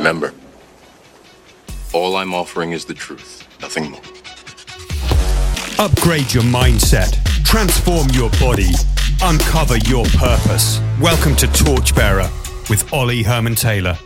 Remember, all I'm offering is the truth, nothing more. Upgrade your mindset, transform your body, uncover your purpose. Welcome to Torchbearer with Ollie Herman Taylor.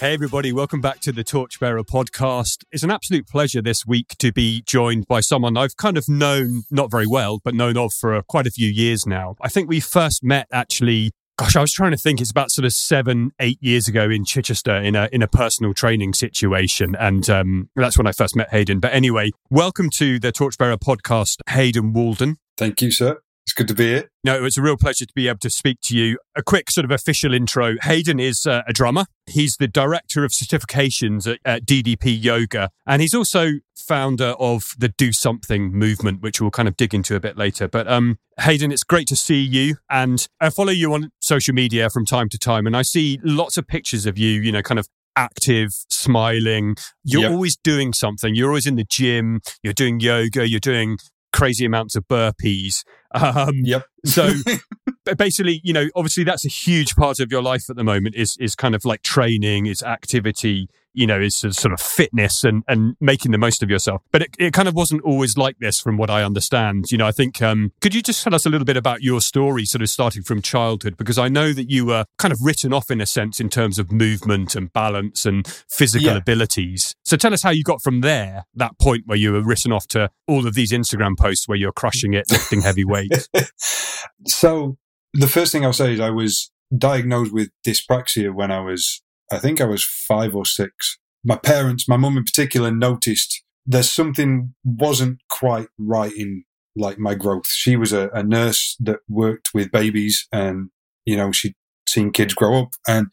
Hey, everybody, welcome back to the Torchbearer podcast. It's an absolute pleasure this week to be joined by someone I've kind of known, not very well, but known of for quite a few years now. I think we first met actually gosh, I was trying to think. It's about sort of seven, eight years ago in Chichester in a in a personal training situation, and um, that's when I first met Hayden. But anyway, welcome to the Torchbearer podcast, Hayden Walden. Thank you, sir. It's good to be here. No, it's a real pleasure to be able to speak to you. A quick sort of official intro. Hayden is uh, a drummer. He's the director of certifications at, at, DDP Yoga, and he's also founder of the Do Something movement, which we'll kind of dig into a bit later. But um, Hayden, it's great to see you, and I follow you on social media from time to time, and I see lots of pictures of you. You know, kind of active, smiling. You're yep. always doing something. You're always in the gym. You're doing yoga. You're doing crazy amounts of burpees. Um, yep. so basically, you know, obviously that's a huge part of your life at the moment is is kind of like training, is activity, you know, is sort of fitness and, and making the most of yourself. But it, it kind of wasn't always like this from what I understand. You know, I think, um, could you just tell us a little bit about your story, sort of starting from childhood? Because I know that you were kind of written off in a sense in terms of movement and balance and physical yeah. abilities. So tell us how you got from there, that point where you were written off to all of these Instagram posts where you're crushing it, lifting heavy weights. so the first thing I'll say is I was diagnosed with dyspraxia when I was I think I was five or six. My parents, my mum in particular, noticed there's something wasn't quite right in like my growth. She was a, a nurse that worked with babies and, you know, she'd seen kids grow up and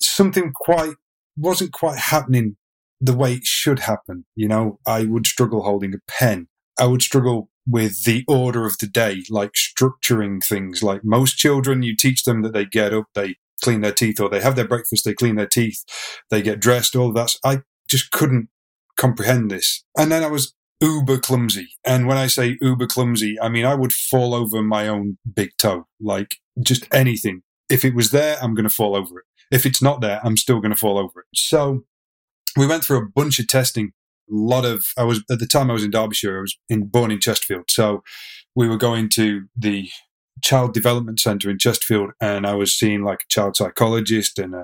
something quite wasn't quite happening the way it should happen. You know, I would struggle holding a pen. I would struggle with the order of the day, like structuring things. Like most children, you teach them that they get up, they clean their teeth or they have their breakfast, they clean their teeth, they get dressed, all of that. I just couldn't comprehend this. And then I was uber clumsy. And when I say uber clumsy, I mean, I would fall over my own big toe, like just anything. If it was there, I'm going to fall over it. If it's not there, I'm still going to fall over it. So we went through a bunch of testing. A lot of, I was, at the time I was in Derbyshire, I was in, born in Chesterfield. So we were going to the child development center in Chesterfield, and I was seeing like a child psychologist and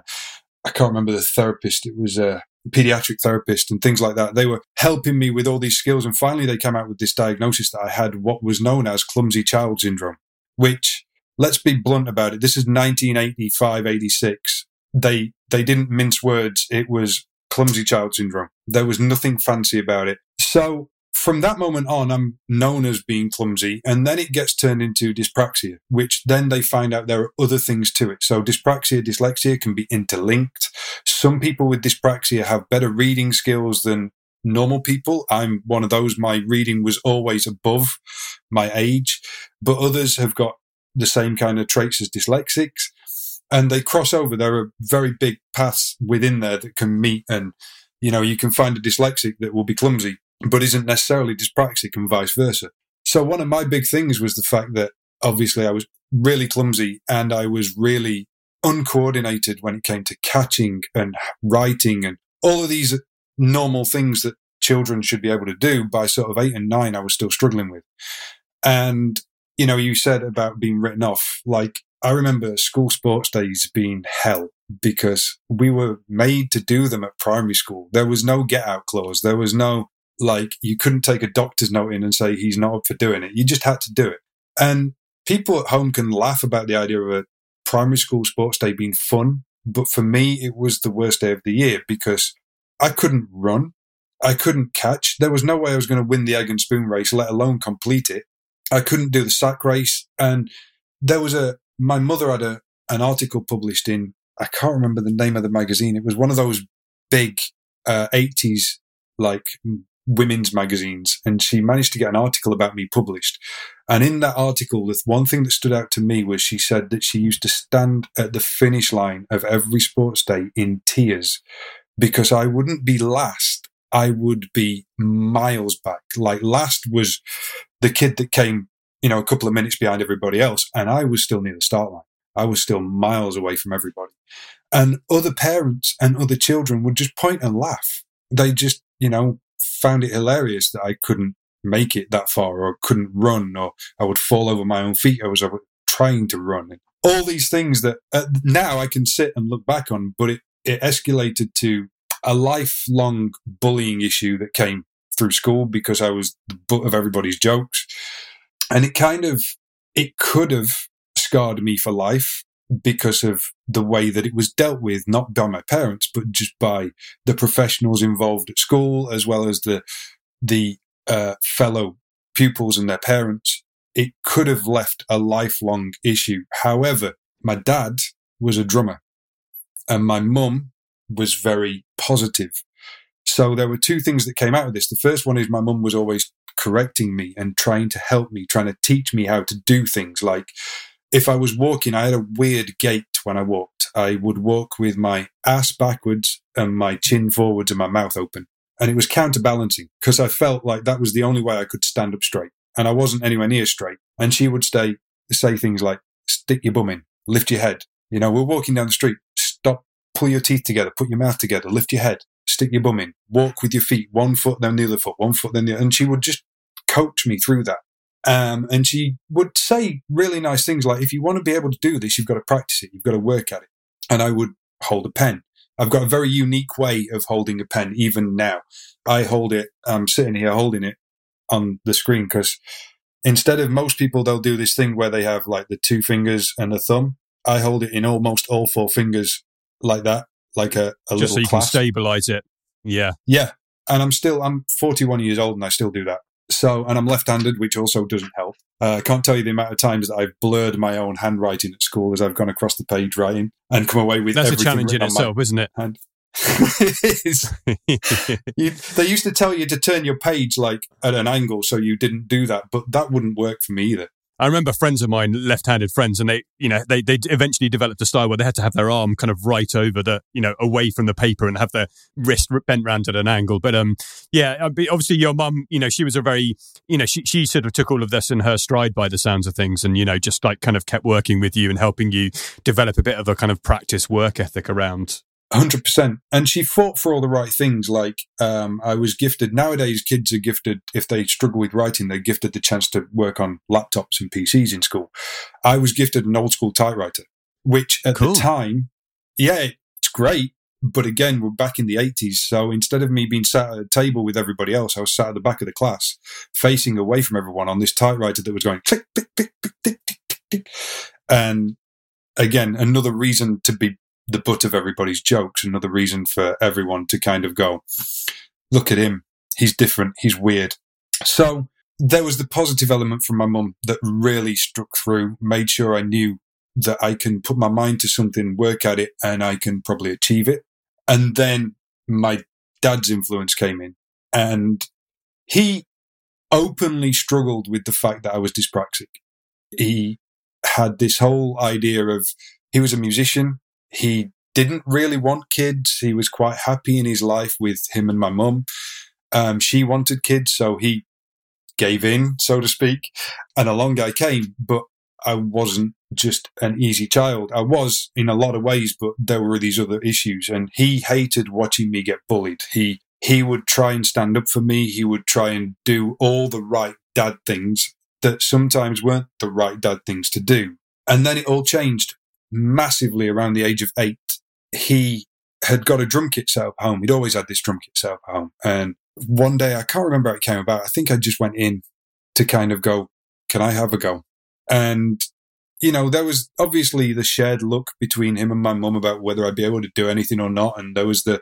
I can't remember the therapist. It was a pediatric therapist and things like that. They were helping me with all these skills, and finally they came out with this diagnosis that I had what was known as clumsy child syndrome. Which, let's be blunt about it, this is 1985, 86. They they didn't mince words. It was clumsy child syndrome. There was nothing fancy about it. So from that moment on, I'm known as being clumsy. And then it gets turned into dyspraxia, which then they find out there are other things to it. So dyspraxia, dyslexia can be interlinked. Some people with dyspraxia have better reading skills than normal people. I'm one of those. My reading was always above my age, but others have got the same kind of traits as dyslexics and they cross over. There are very big paths within there that can meet and you know, you can find a dyslexic that will be clumsy but isn't necessarily dyspraxic and vice versa. So one of my big things was the fact that obviously I was really clumsy and I was really uncoordinated when it came to catching and writing and all of these normal things that children should be able to do by sort of eight and nine, I was still struggling with. And, you know, you said about being written off. Like, I remember school sports days being hell because we were made to do them at primary school. There was no get out clause. There was no, like you couldn't take a doctor's note in and say he's not up for doing it. You just had to do it. And people at home can laugh about the idea of a primary school sports day being fun. But for me, it was the worst day of the year because I couldn't run. I couldn't catch. There was no way I was going to win the egg and spoon race, let alone complete it. I couldn't do the sack race. And there was a, my mother had a, an article published in, I can't remember the name of the magazine. It was one of those big uh, 80s like women's magazines and she managed to get an article about me published. And in that article, the one thing that stood out to me was she said that she used to stand at the finish line of every sports day in tears because I wouldn't be last. I would be miles back. Like last was the kid that came, you know, a couple of minutes behind everybody else. And I was still near the start line. I was still miles away from everybody. And other parents and other children would just point and laugh. They just, you know, found it hilarious that I couldn't make it that far or couldn't run or I would fall over my own feet. I was trying to run. All these things that uh, now I can sit and look back on, but it, it escalated to a lifelong bullying issue that came through school because I was the butt of everybody's jokes. And it kind of, it could have scarred me for life because of the way that it was dealt with, not by my parents, but just by the professionals involved at school, as well as the the uh, fellow pupils and their parents. It could have left a lifelong issue. However, my dad was a drummer, and my mum was very positive. So there were two things that came out of this. The first one is my mum was always correcting me and trying to help me, trying to teach me how to do things like if I was walking, I had a weird gait when I walked. I would walk with my ass backwards and my chin forwards and my mouth open. And it was counterbalancing because I felt like that was the only way I could stand up straight. And I wasn't anywhere near straight. And she would say, say things like, stick your bum in, lift your head. You know, we're walking down the street. Stop, pull your teeth together, put your mouth together, lift your head, stick your bum in, walk with your feet, one foot, then the other foot, one foot, then the other. And she would just coach me through that. Um, and she would say really nice things like, if you want to be able to do this, you've got to practice it. You've got to work at it. And I would hold a pen. I've got a very unique way of holding a pen even now. I hold it, I'm sitting here holding it on the screen because instead of most people, they'll do this thing where they have like the two fingers and a thumb. I hold it in almost all four fingers like that, like a, a Just so you can stabilize it. Yeah. Yeah. And I'm still, I'm 41 years old and I still do that. So, and I'm left-handed, which also doesn't help. Uh, I can't tell you the amount of times that I've blurred my own handwriting at school as I've gone across the page writing and come away with that's a challenge in itself, isn't it? Hand. it is. you, they used to tell you to turn your page like at an angle so you didn't do that, but that wouldn't work for me either. I remember friends of mine, left-handed friends, and they, you know, they they eventually developed a style where they had to have their arm kind of right over the, you know, away from the paper and have their wrist bent round at an angle. But um, yeah, uh, obviously your mum, you know, she was a very, you know, she she sort of took all of this in her stride by the sounds of things, and you know, just like kind of kept working with you and helping you develop a bit of a kind of practice work ethic around Hundred percent, and she fought for all the right things. Like um, I was gifted. Nowadays, kids are gifted if they struggle with writing. They're gifted the chance to work on laptops and PCs in school. I was gifted an old school typewriter, which at cool. the time, yeah, it's great. But again, we're back in the eighties, so instead of me being sat at a table with everybody else, I was sat at the back of the class, facing away from everyone on this typewriter that was going click, click, click, click, click, click, click. And again, another reason to be the butt of everybody's jokes. Another reason for everyone to kind of go, look at him. He's different. He's weird. So there was the positive element from my mum that really struck through, made sure I knew that I can put my mind to something, work at it, and I can probably achieve it. And then my dad's influence came in and he openly struggled with the fact that I was dyspraxic. He had this whole idea of he was a musician. He didn't really want kids. He was quite happy in his life with him and my mum. Um, she wanted kids, so he gave in, so to speak. And along I came, but I wasn't just an easy child. I was in a lot of ways, but there were these other issues. And he hated watching me get bullied. He he would try and stand up for me. He would try and do all the right dad things that sometimes weren't the right dad things to do. And then it all changed massively around the age of eight. He had got a drum kit set up home. He'd always had this drum kit set up home. And one day, I can't remember how it came about. I think I just went in to kind of go, can I have a go? And, you know, there was obviously the shared look between him and my mum about whether I'd be able to do anything or not. And there was the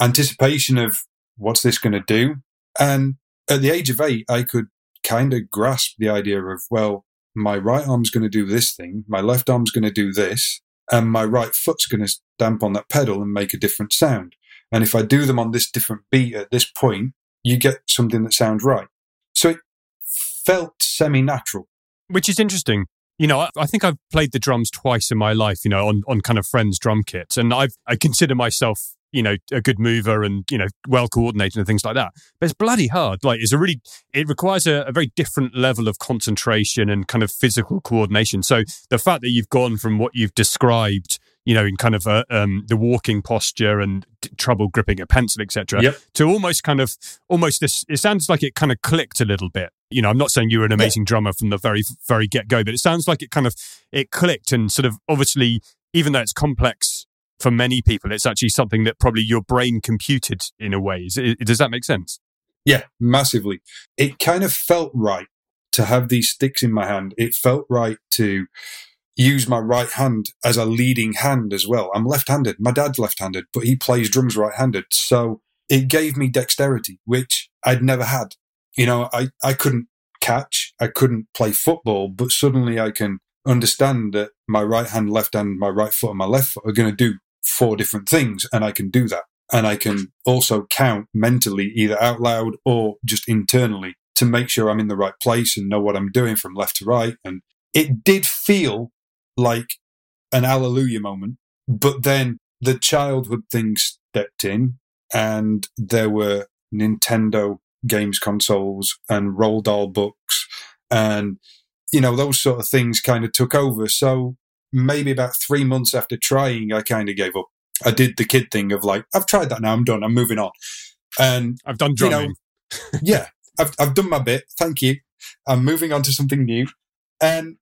anticipation of what's this going to do? And at the age of eight, I could kind of grasp the idea of, well, my right arm's going to do this thing, my left arm's going to do this, and my right foot's going to stamp on that pedal and make a different sound. And if I do them on this different beat at this point, you get something that sounds right. So it felt semi natural. Which is interesting. You know, I, I, think I've played the drums twice in my life, you know, on, on kind of friends' drum kits. And I've, I consider myself you know, a good mover and, you know, well coordinated and things like that. But it's bloody hard. Like it's a really, it requires a, a, very different level of concentration and kind of physical coordination. So the fact that you've gone from what you've described, you know, in kind of uh, um, the walking posture and t- trouble gripping a pencil, etc. Yep. To almost kind of almost this. It sounds like it kind of clicked a little bit. You know, I'm not saying you were an amazing drummer from the very very get go, but it sounds like it kind of it clicked and sort of obviously, even though it's complex for many people, it's actually something that probably your brain computed in a way. It, does that make sense? Yeah, massively. It kind of felt right to have these sticks in my hand. It felt right to use my right hand as a leading hand as well. I'm left handed. My dad's left handed, but he plays drums right handed. So it gave me dexterity, which I'd never had. You know, I, I couldn't catch, I couldn't play football, but suddenly I can understand that my right hand, left hand, my right foot, and my left foot are going to do four different things, and I can do that. And I can also count mentally, either out loud or just internally, to make sure I'm in the right place and know what I'm doing from left to right. And it did feel like an alleluia moment, but then the childhood thing stepped in, and there were Nintendo games consoles and Roald Dahl books and you know those sort of things kind of took over so maybe about three months after trying i kind of gave up. I did the kid thing of like i've tried that now i'm done i'm moving on. And i've done drumming you know, yeah I've, I've done my bit thank you. I'm moving on to something new. And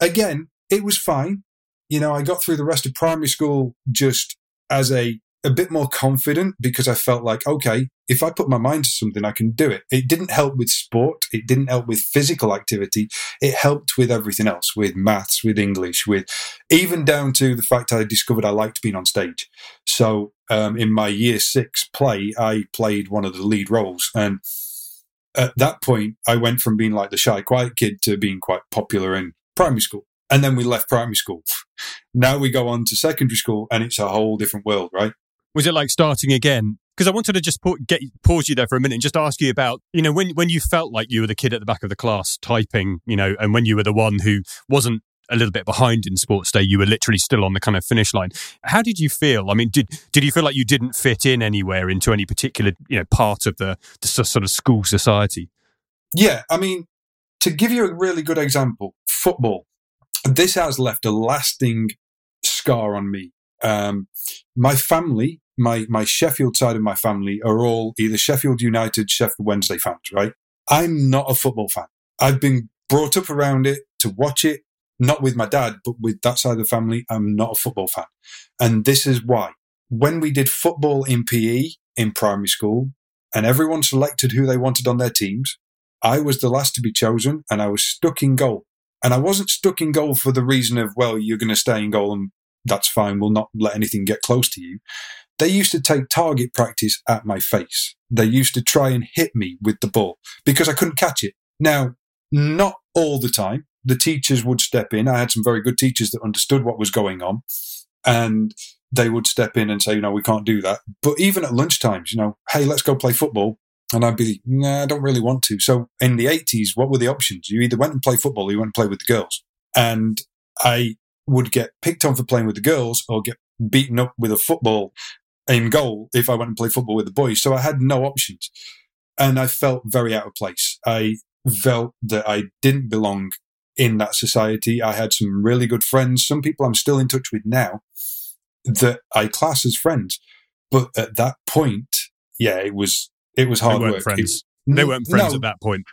again it was fine. You know i got through the rest of primary school just as a a bit more confident because I felt like, okay, if I put my mind to something, I can do it. It didn't help with sport. It didn't help with physical activity. It helped with everything else, with maths, with English, with even down to the fact I discovered I liked being on stage. So um, in my year six play, I played one of the lead roles. And at that point, I went from being like the shy, quiet kid to being quite popular in primary school. And then we left primary school. now we go on to secondary school and it's a whole different world, right? Was it like starting again? Because I wanted to just pa- get pause you there for a minute and just ask you about, you know, when when you felt like you were the kid at the back of the class typing, you know, and when you were the one who wasn't a little bit behind in sports day, you were literally still on the kind of finish line. How did you feel? I mean, did did you feel like you didn't fit in anywhere into any particular, you know, part of the, the sort of school society? Yeah, I mean, to give you a really good example, football. This has left a lasting scar on me um, my family, my my Sheffield side of my family, are all either Sheffield United, Sheffield Wednesday fans. Right? I'm not a football fan. I've been brought up around it to watch it, not with my dad, but with that side of the family. I'm not a football fan, and this is why. When we did football in PE in primary school, and everyone selected who they wanted on their teams, I was the last to be chosen, and I was stuck in goal. And I wasn't stuck in goal for the reason of, well, you're going to stay in goal and that's fine. We'll not let anything get close to you. They used to take target practice at my face. They used to try and hit me with the ball because I couldn't catch it. Now, not all the time. The teachers would step in. I had some very good teachers that understood what was going on and they would step in and say, you know, we can't do that. But even at lunchtimes, you know, hey, let's go play football. And I'd be, nah, I don't really want to. So in the 80s, what were the options? You either went and play football or you went and play with the girls. And I would get picked on for playing with the girls or get beaten up with a football in goal if I went and played football with the boys. So I had no options. And I felt very out of place. I felt that I didn't belong in that society. I had some really good friends, some people I'm still in touch with now that I class as friends. But at that point, yeah, it was it was hard they work. Friends. It, they weren't friends no, at that point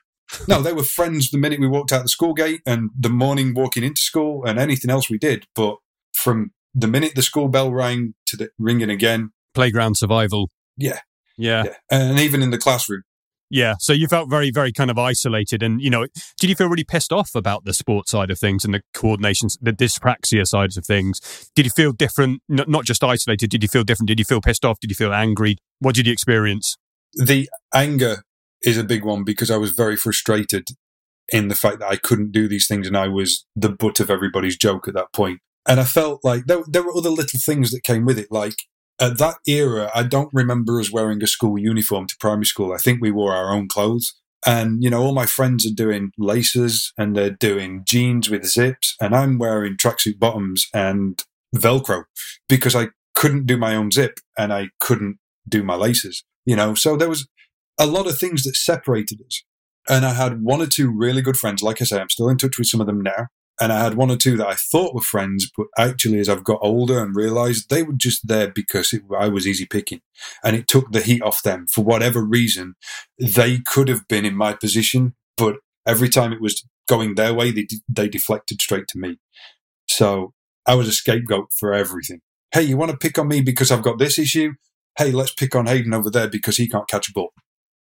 no, they were friends the minute we walked out the school gate and the morning walking into school and anything else we did. But from the minute the school bell rang to the ringing again, playground survival. Yeah, yeah, yeah. and even in the classroom. Yeah, so you felt very, very kind of isolated, and you know, did you feel really pissed off about the sport side of things and the coordination, the dyspraxia sides of things? Did you feel different? not just isolated. Did you feel different? Did you feel pissed off? Did you feel angry? What did you experience? The anger is a big one because I was very frustrated in the fact that I couldn't do these things and I was the butt of everybody's joke at that point. And I felt like there, there were other little things that came with it. Like at that era, I don't remember us wearing a school uniform to primary school. I think we wore our own clothes. And, you know, all my friends are doing laces and they're doing jeans with zips. And I'm wearing tracksuit bottoms and Velcro because I couldn't do my own zip and I couldn't do my laces, you know. So there was a lot of things that separated us. And I had one or two really good friends. Like I say, I'm still in touch with some of them now. And I had one or two that I thought were friends, but actually, as I've got older and realized they were just there because it, I was easy picking and it took the heat off them for whatever reason. They could have been in my position, but every time it was going their way, they, they deflected straight to me. So I was a scapegoat for everything. Hey, you want to pick on me because I've got this issue? Hey, let's pick on Hayden over there because he can't catch a ball.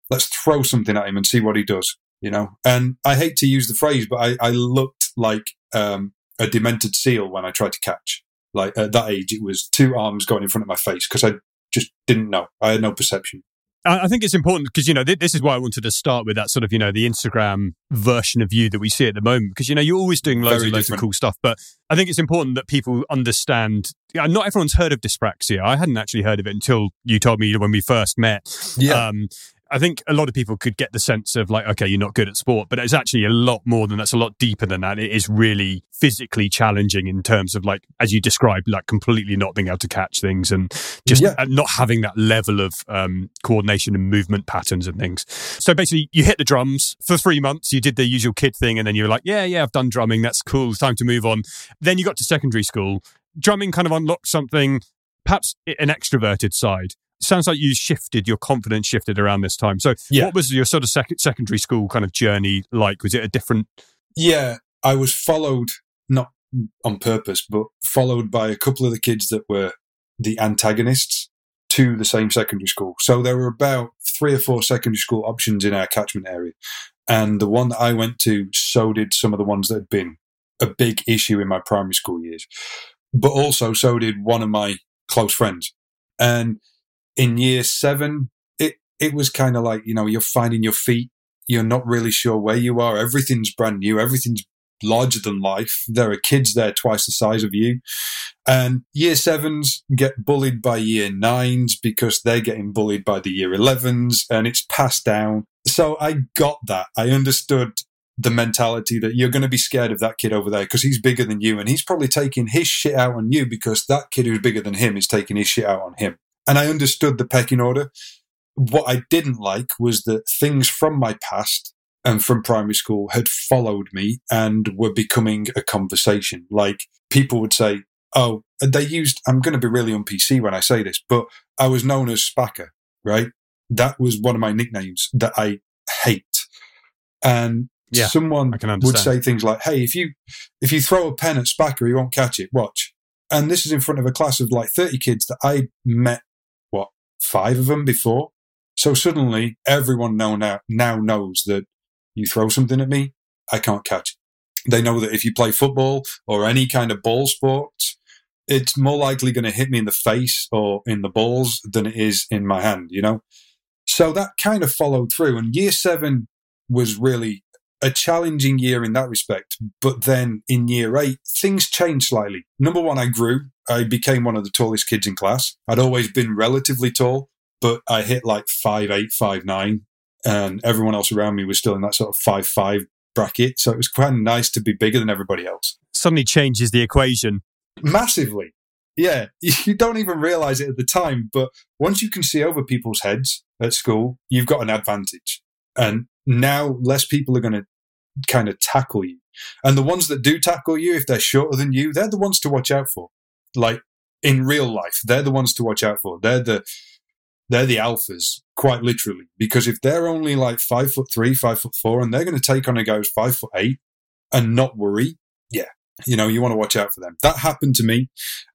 Let's throw something at him and see what he does, you know? And I hate to use the phrase, but I, I looked like um, a demented seal when I tried to catch. Like at that age, it was two arms going in front of my face because I just didn't know. I had no perception. I think it's important because, you know, this is why I wanted to start with that sort of, you know, the Instagram version of you that we see at the moment. Because, you know, you're always doing loads Very and loads different. of cool stuff. But I think it's important that people understand. Yeah, not everyone's heard of dyspraxia. I hadn't actually heard of it until you told me when we first met. Yeah. Um, I think a lot of people could get the sense of like, okay, you're not good at sport, but it's actually a lot more than that's a lot deeper than that. It is really physically challenging in terms of like, as you described, like completely not being able to catch things and just Yeah. not having that level of um, coordination and movement patterns and things. So basically, you hit the drums for three months. You did the usual kid thing, and then you were like, yeah, yeah, I've done drumming. That's cool. It's time to move on. Then you got to secondary school. Drumming kind of unlocked something, perhaps an extroverted side. Sounds like you shifted, your confidence shifted around this time. So, Yeah. what was your sort of sec- secondary school kind of journey like? Was it a different? Yeah, I was followed, not on purpose, but followed by a couple of the kids that were the antagonists to the same secondary school. So there were about three or four secondary school options in our catchment area. And the one that I went to, so did some of the ones that had been a big issue in my primary school years. But also, so did one of my close friends. And in year seven, it, it was kind of like, you know, you're finding your feet you're not really sure where you are. Everything's brand new. Everything's larger than life. There are kids there twice the size of you. And year sevens get bullied by year nines because they're getting bullied by the year 11s and it's passed down. So I got that. I understood the mentality that you're going to be scared of that kid over there because he's bigger than you and he's probably taking his shit out on you because that kid who's bigger than him is taking his shit out on him. And I understood the pecking order what I didn't like was that things from my past and from primary school had followed me and were becoming a conversation. Like people would say, Oh, they used, I'm going to be really on PC when I say this, but I was known as Spacker, right? That was one of my nicknames that I hate. And Yeah, someone would say things like, Hey, if you, if you throw a pen at Spacker, he won't catch it. Watch. And this is in front of a class of like 30 kids that I met, five of them before. So suddenly everyone know now, now knows that you throw something at me, I can't catch it. They know that if you play football or any kind of ball sport, it's more likely going to hit me in the face or in the balls than it is in my hand, you know? So that kind of followed through. And year seven was really a challenging year in that respect. But then in year eight, things changed slightly. Number one, I grew. I became one of the tallest kids in class. I'd always been relatively tall, but I hit like five eight, five nine, and everyone else around me was still in that sort of five five bracket. So it was quite nice to be bigger than everybody else. Suddenly changes the equation. Massively. Yeah. You don't even realize it at the time, but once you can see over people's heads at school, you've got an advantage. And now less people are going to kind of tackle you. And the ones that do tackle you, if they're shorter than you, they're the ones to watch out for. Like in real life, they're the ones to watch out for. They're the, they're the alphas, quite literally. Because if they're only like five foot three, five foot four, and they're going to take on a guy who's five foot eight and not worry, yeah, you know, you want to watch out for them. That happened to me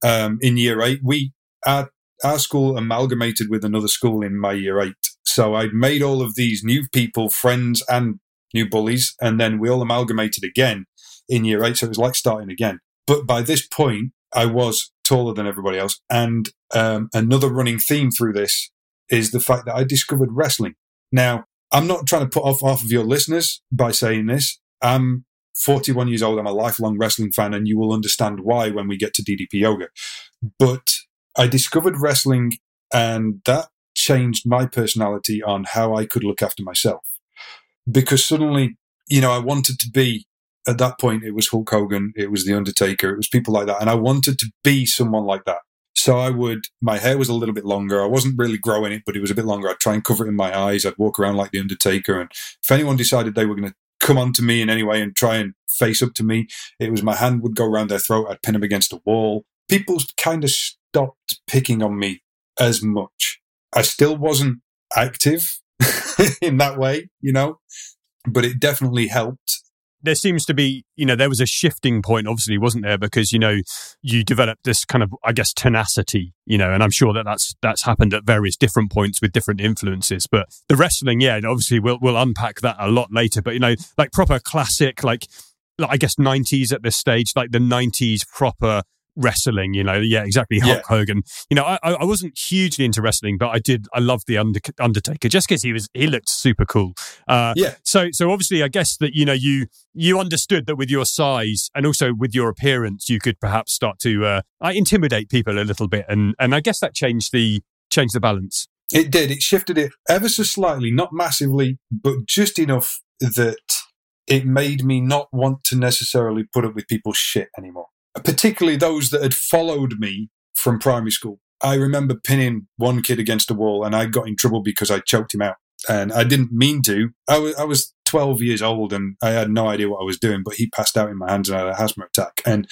um, in year eight. We, our, our school amalgamated with another school in my year eight. So I'd made all of these new people, friends, and new bullies, and then we all amalgamated again in year eight. So it was like starting again. But by this point, I was taller than everybody else. And um, another running theme through this is the fact that I discovered wrestling. Now, I'm not trying to put off half of your listeners by saying this. I'm 41 years old. I'm a lifelong wrestling fan, and you will understand why when we get to DDP yoga. But I discovered wrestling, and that changed my personality on how I could look after myself. Because suddenly, you know, I wanted to be at that point, it was Hulk Hogan, it was The Undertaker, it was people like that. And I wanted to be someone like that. So I would, my hair was a little bit longer. I wasn't really growing it, but it was a bit longer. I'd try and cover it in my eyes. I'd walk around like The Undertaker. And if anyone decided they were going to come on to me in any way and try and face up to me. It was my hand would go around their throat. I'd pin them against a wall. People kind of stopped picking on me as much. I still wasn't active in that way, you know, but it definitely helped there seems to be, you know, there was a shifting point, obviously, wasn't there? Because you know, you developed this kind of, I guess, tenacity, you know, and I'm sure that that's that's happened at various different points with different influences. But the wrestling, yeah, obviously, we'll we'll unpack that a lot later. But you know, like proper classic, like, like I guess 90s at this stage, like the 90s proper wrestling, you know, yeah, exactly. Hulk yeah. Hogan. You know, I, I wasn't hugely into wrestling, but I did. I loved the Undertaker just because he was he looked super cool. Uh, yeah. So so obviously, I guess that you know you you understood that with your size and also with your appearance, you could perhaps start to uh, intimidate people a little bit, and and I guess that changed the changed the balance. It did. It shifted it ever so slightly, not massively, but just enough that it made me not want to necessarily put up with people's shit anymore particularly those that had followed me from primary school. I remember pinning one kid against a wall and I got in trouble because I choked him out. And I didn't mean to. I was, I was 12 years old and I had no idea what I was doing, but he passed out in my hands and I had a asthma attack. And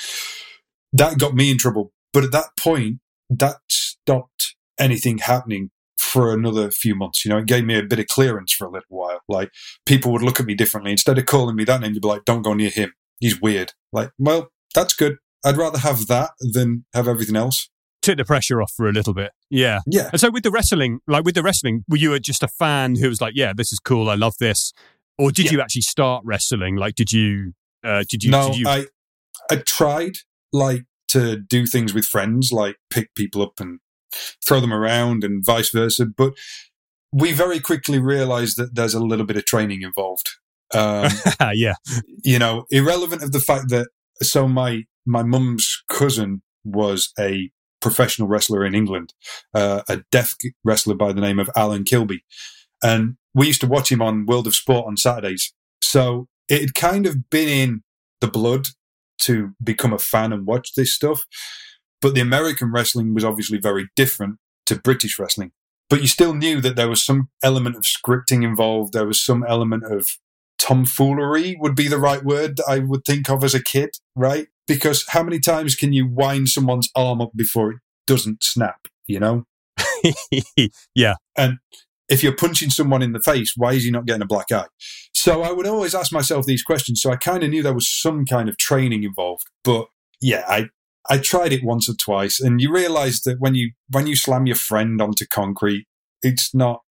that got me in trouble. But at that point, that stopped anything happening for another few months. You know, it gave me a bit of clearance for a little while. Like people would look at me differently. Instead of calling me that name, they'd be like, don't go near him. He's weird. Like, well, that's good. I'd rather have that than have everything else. Took the pressure off for a little bit. Yeah. Yeah. And so with the wrestling, like with the wrestling, were you just a fan who was like, yeah, this is cool. I love this. Or did yeah. you actually start wrestling? Like, did you, uh, did you, no, did you... I, I tried like to do things with friends, like pick people up and throw them around and vice versa. But we very quickly realized that there's a little bit of training involved. Um, yeah. You know, irrelevant of the fact that, so my, my mum's cousin was a professional wrestler in England, uh, a deaf wrestler by the name of Alan Kilby. And we used to watch him on World of Sport on Saturdays. So it had kind of been in the blood to become a fan and watch this stuff. But the American wrestling was obviously very different to British wrestling. But you still knew that there was some element of scripting involved. There was some element of tomfoolery would be the right word that I would think of as a kid, right? because how many times can you wind someone's arm up before it doesn't snap, you know? yeah. And if you're punching someone in the face, why is he not getting a black eye? So I would always ask myself these questions. So I kind of knew there was some kind of training involved. But yeah, I I tried it once or twice, and you realize that when you when you slam your friend onto concrete, it's not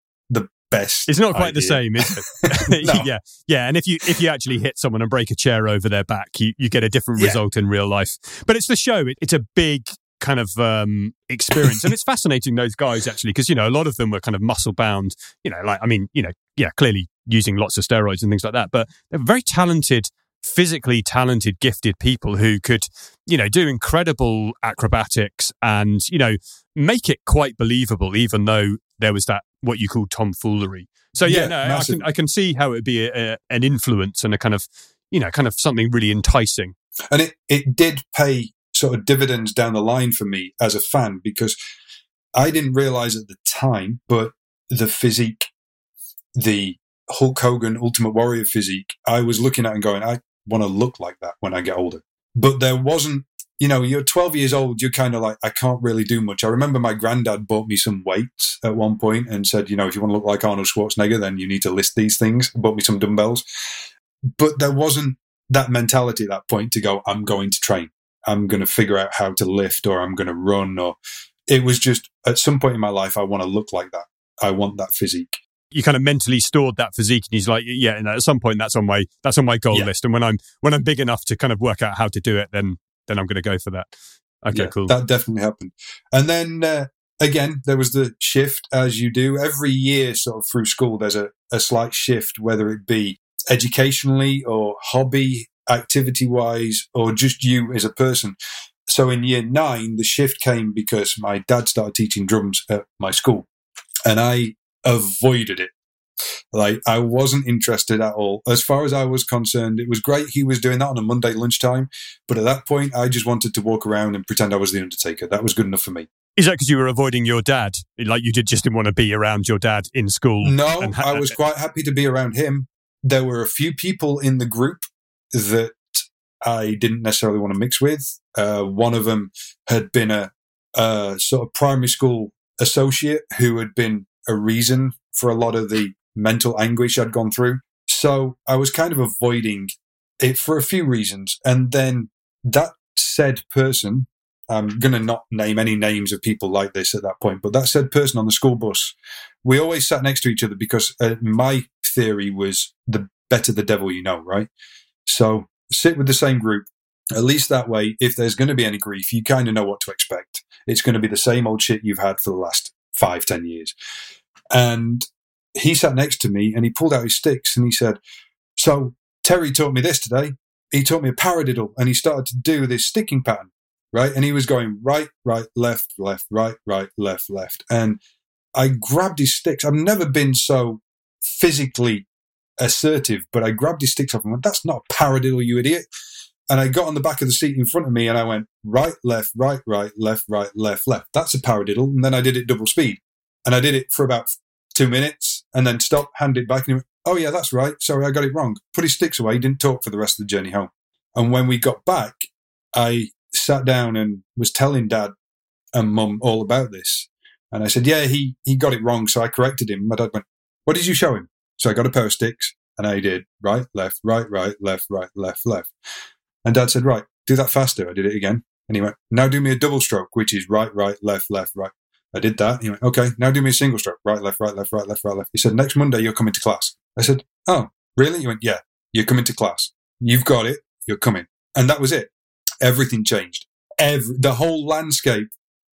best. It's not quite idea. the same, is it? no. yeah, yeah. And if you if you actually hit someone and break a chair over their back, you, you get a different yeah. result in real life. But it's the show. It, it's a big kind of um, experience, and it's fascinating those guys actually because you know a lot of them were kind of muscle bound. You know, like I mean, you know, yeah, clearly using lots of steroids and things like that, but they're very talented physically talented, gifted people who could, you know, do incredible acrobatics and, you know, make it quite believable, even though there was that what you call tomfoolery. So yeah, yeah no, I can I can see how it would be a, a, an influence and a kind of you know kind of something really enticing. And it it did pay sort of dividends down the line for me as a fan because I didn't realize at the time, but the physique, the Hulk Hogan Ultimate Warrior physique, I was looking at and going, I want to look like that when I get older. But there wasn't you know, you're 12 years old, you're kind of like, I can't really do much. I remember my granddad bought me some weights at one point and said, you know, if you want to look like Arnold Schwarzenegger, then you need to list these things. Bought me some dumbbells. But there wasn't that mentality at that point to go, I'm going to train. I'm going to figure out how to lift or I'm going to run or it was just at some point in my life, I want to look like that. I want that physique you kind of mentally stored that physique and he's like yeah know, at some point that's on my that's on my goal yeah. list and when i'm when i'm big enough to kind of work out how to do it then then I'm going to go for that. Okay, yeah, cool. That definitely happened. And then uh, again, there was the shift, as you do every year, sort of through school. There's a, a slight shift, whether it be educationally or hobby, activity wise, or just you as a person. So in year nine, the shift came because my dad started teaching drums at my school, and I avoided it like I wasn't interested at all. As far as I was concerned, it was great he was doing that on a Monday lunchtime, but at that point I just wanted to walk around and pretend I was the Undertaker. That was good enough for me. Is that because you were avoiding your dad? Like you did just didn't want to be around your dad in school? No, ha- I was quite happy to be around him. there were a few people in the group that I didn't necessarily want to mix with. Uh, one of them had been a, a sort of primary school associate who had been a reason for a lot of the mental anguish I'd gone through. So I was kind of avoiding it for a few reasons. And then that said person, I'm going to not name any names of people like this at that point, but that said person on the school bus, we always sat next to each other because uh, my theory was the better the devil you know, right? So sit with the same group. At least that way, if there's going to be any grief, you kind of know what to expect. It's going to be the same old shit you've had for the last five, ten years. And he sat next to me and he pulled out his sticks and he said, So Terry taught me this today. He taught me a paradiddle and he started to do this sticking pattern, right? And he was going right, right, left, left, right, right, left, left. And I grabbed his sticks. I've never been so physically assertive, but I grabbed his sticks off and went, That's not a paradiddle, you idiot. And I got on the back of the seat in front of me and I went right, left, right, right, left, right, left, left. That's a paradiddle. And then I did it double speed. And I did it for about two minutes and then stopped, handed it back, and he went, Oh, yeah, that's right. Sorry, I got it wrong. Put his sticks away. He didn't talk for the rest of the journey home. And when we got back, I sat down and was telling dad and mum all about this. And I said, Yeah, he, he got it wrong. So I corrected him. My dad went, What did you show him? So I got a pair of sticks and I did right, left, right, right, left, right, left, left. And dad said, Right, do that faster. I did it again. And he went, Now do me a double stroke, which is right, right, left, left, right. I did that. He went, okay, now do me a single stroke. Right, left, right, left, right, left, right, left. He said, next Monday you're coming to class. I said, oh, really? He went, yeah, you're coming to class. You've got it. You're coming. And that was it. Everything changed. Every, the whole landscape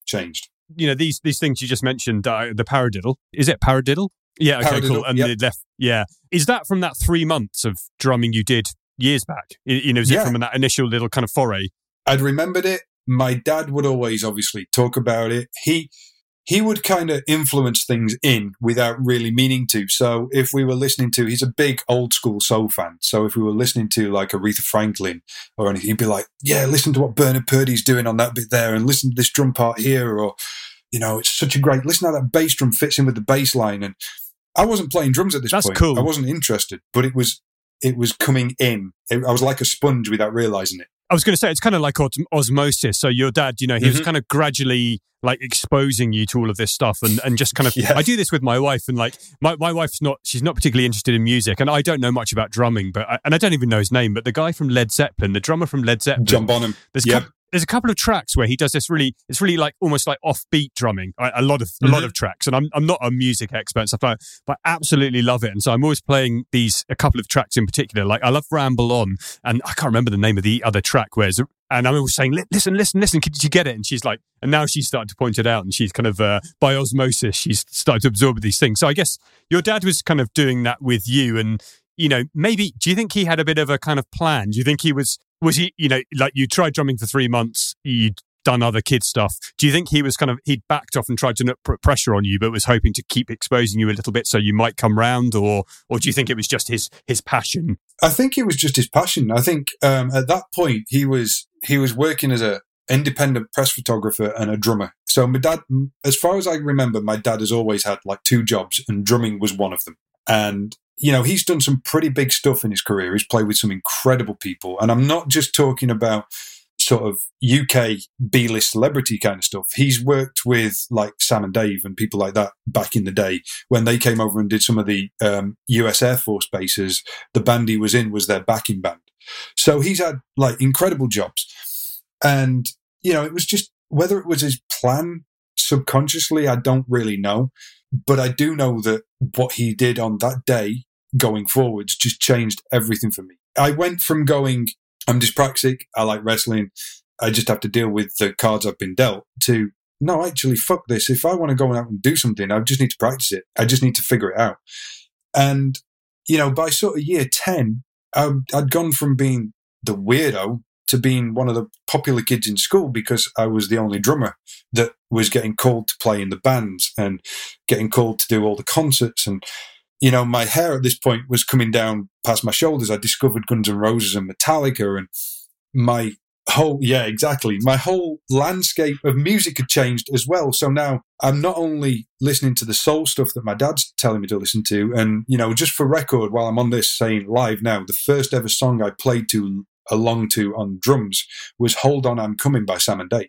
changed. You know, these, these things you just mentioned, uh, the paradiddle. Is it paradiddle? Yeah, okay, Paradiddle, cool. And yep. the left, yeah. Is that from that three months of drumming you did years back? You know, is it from that initial little kind of foray? I'd remembered it. My dad would always obviously talk about it. He he would kind of influence things in without really meaning to. So if we were listening to, he's a big old school soul fan. So if we were listening to like Aretha Franklin or anything, he'd be like, "Yeah, listen to what Bernard Purdie's doing on that bit there, and listen to this drum part here." Or, you know, it's such a great. Listen how that bass drum fits in with the bass line. And I wasn't playing drums at this That's point. cool. I wasn't interested, but it was it was coming in. It, I was like a sponge without realizing it. I was going to say it's kind of like os- osmosis. So your dad, you know, he was Mhm. kind of gradually like exposing you to all of this stuff, and and just kind of. Yeah. I do this with my wife, and like my, my wife's not she's not particularly interested in music, and I don't know much about drumming, but I, and I don't even know his name, but the guy from Led Zeppelin, the drummer from Led Zeppelin, John Bonham. There's Yep. There's a couple of tracks where he does this really it's really like almost like offbeat drumming. A lot of a lot Mhm. of tracks, and I'm I'm not a music expert and stuff like, that, but I absolutely love it. And so I'm always playing these a couple of tracks in particular. Like I love Ramble On, and I can't remember the name of the other track. Whereas and I'm always saying, listen, listen, listen. Did you get it? And she's like, and now she's starting to point it out, and she's kind of uh, by osmosis, she's started to absorb these things. So I guess your dad was kind of doing that with you, and you know, maybe do you think he had a bit of a kind of plan? Do you think he was was he, you know, like you tried drumming for three months, you'd done other kid stuff. Do you think he was kind of he'd backed off and tried to put pressure on you, but was hoping to keep exposing you a little bit so you might come round, or or do you think it was just his his passion? I think it was just his passion. I think um, at that point he was he was working as a independent press photographer and a drummer. So my dad, as far as I remember, my dad has always had like two jobs, and drumming was one of them. And you know he's done some pretty big stuff in his career. He's played with some incredible people, and I'm not just talking about sort of UK B list celebrity kind of stuff. He's worked with like Sam and Dave and people like that back in the day when they came over and did some of the um, US Air Force bases. The band he was in was their backing band. So he's had like incredible jobs. And, you know, it was just whether it was his plan subconsciously, I don't really know. But I do know that what he did on that day going forwards just changed everything for me. I went from going, I'm dyspraxic, I like wrestling, I just have to deal with the cards I've been dealt to no, actually, fuck this. If I want to go out and do something, I just need to practice it. I just need to figure it out. And, you know, by sort of year 10, I, I'd gone from being the weirdo to being one of the popular kids in school because I was the only drummer that was getting called to play in the bands and getting called to do all the concerts. And, you know, my hair at this point was coming down past my shoulders. I discovered Guns N' Roses and Metallica and my whole yeah exactly. My whole landscape of music had changed as well. So now i'm not only listening to the soul stuff that my dad's telling me to listen to and you know just for record while i'm on this saying live now the first ever song i played to along to on drums was hold on i'm coming by sam and dave.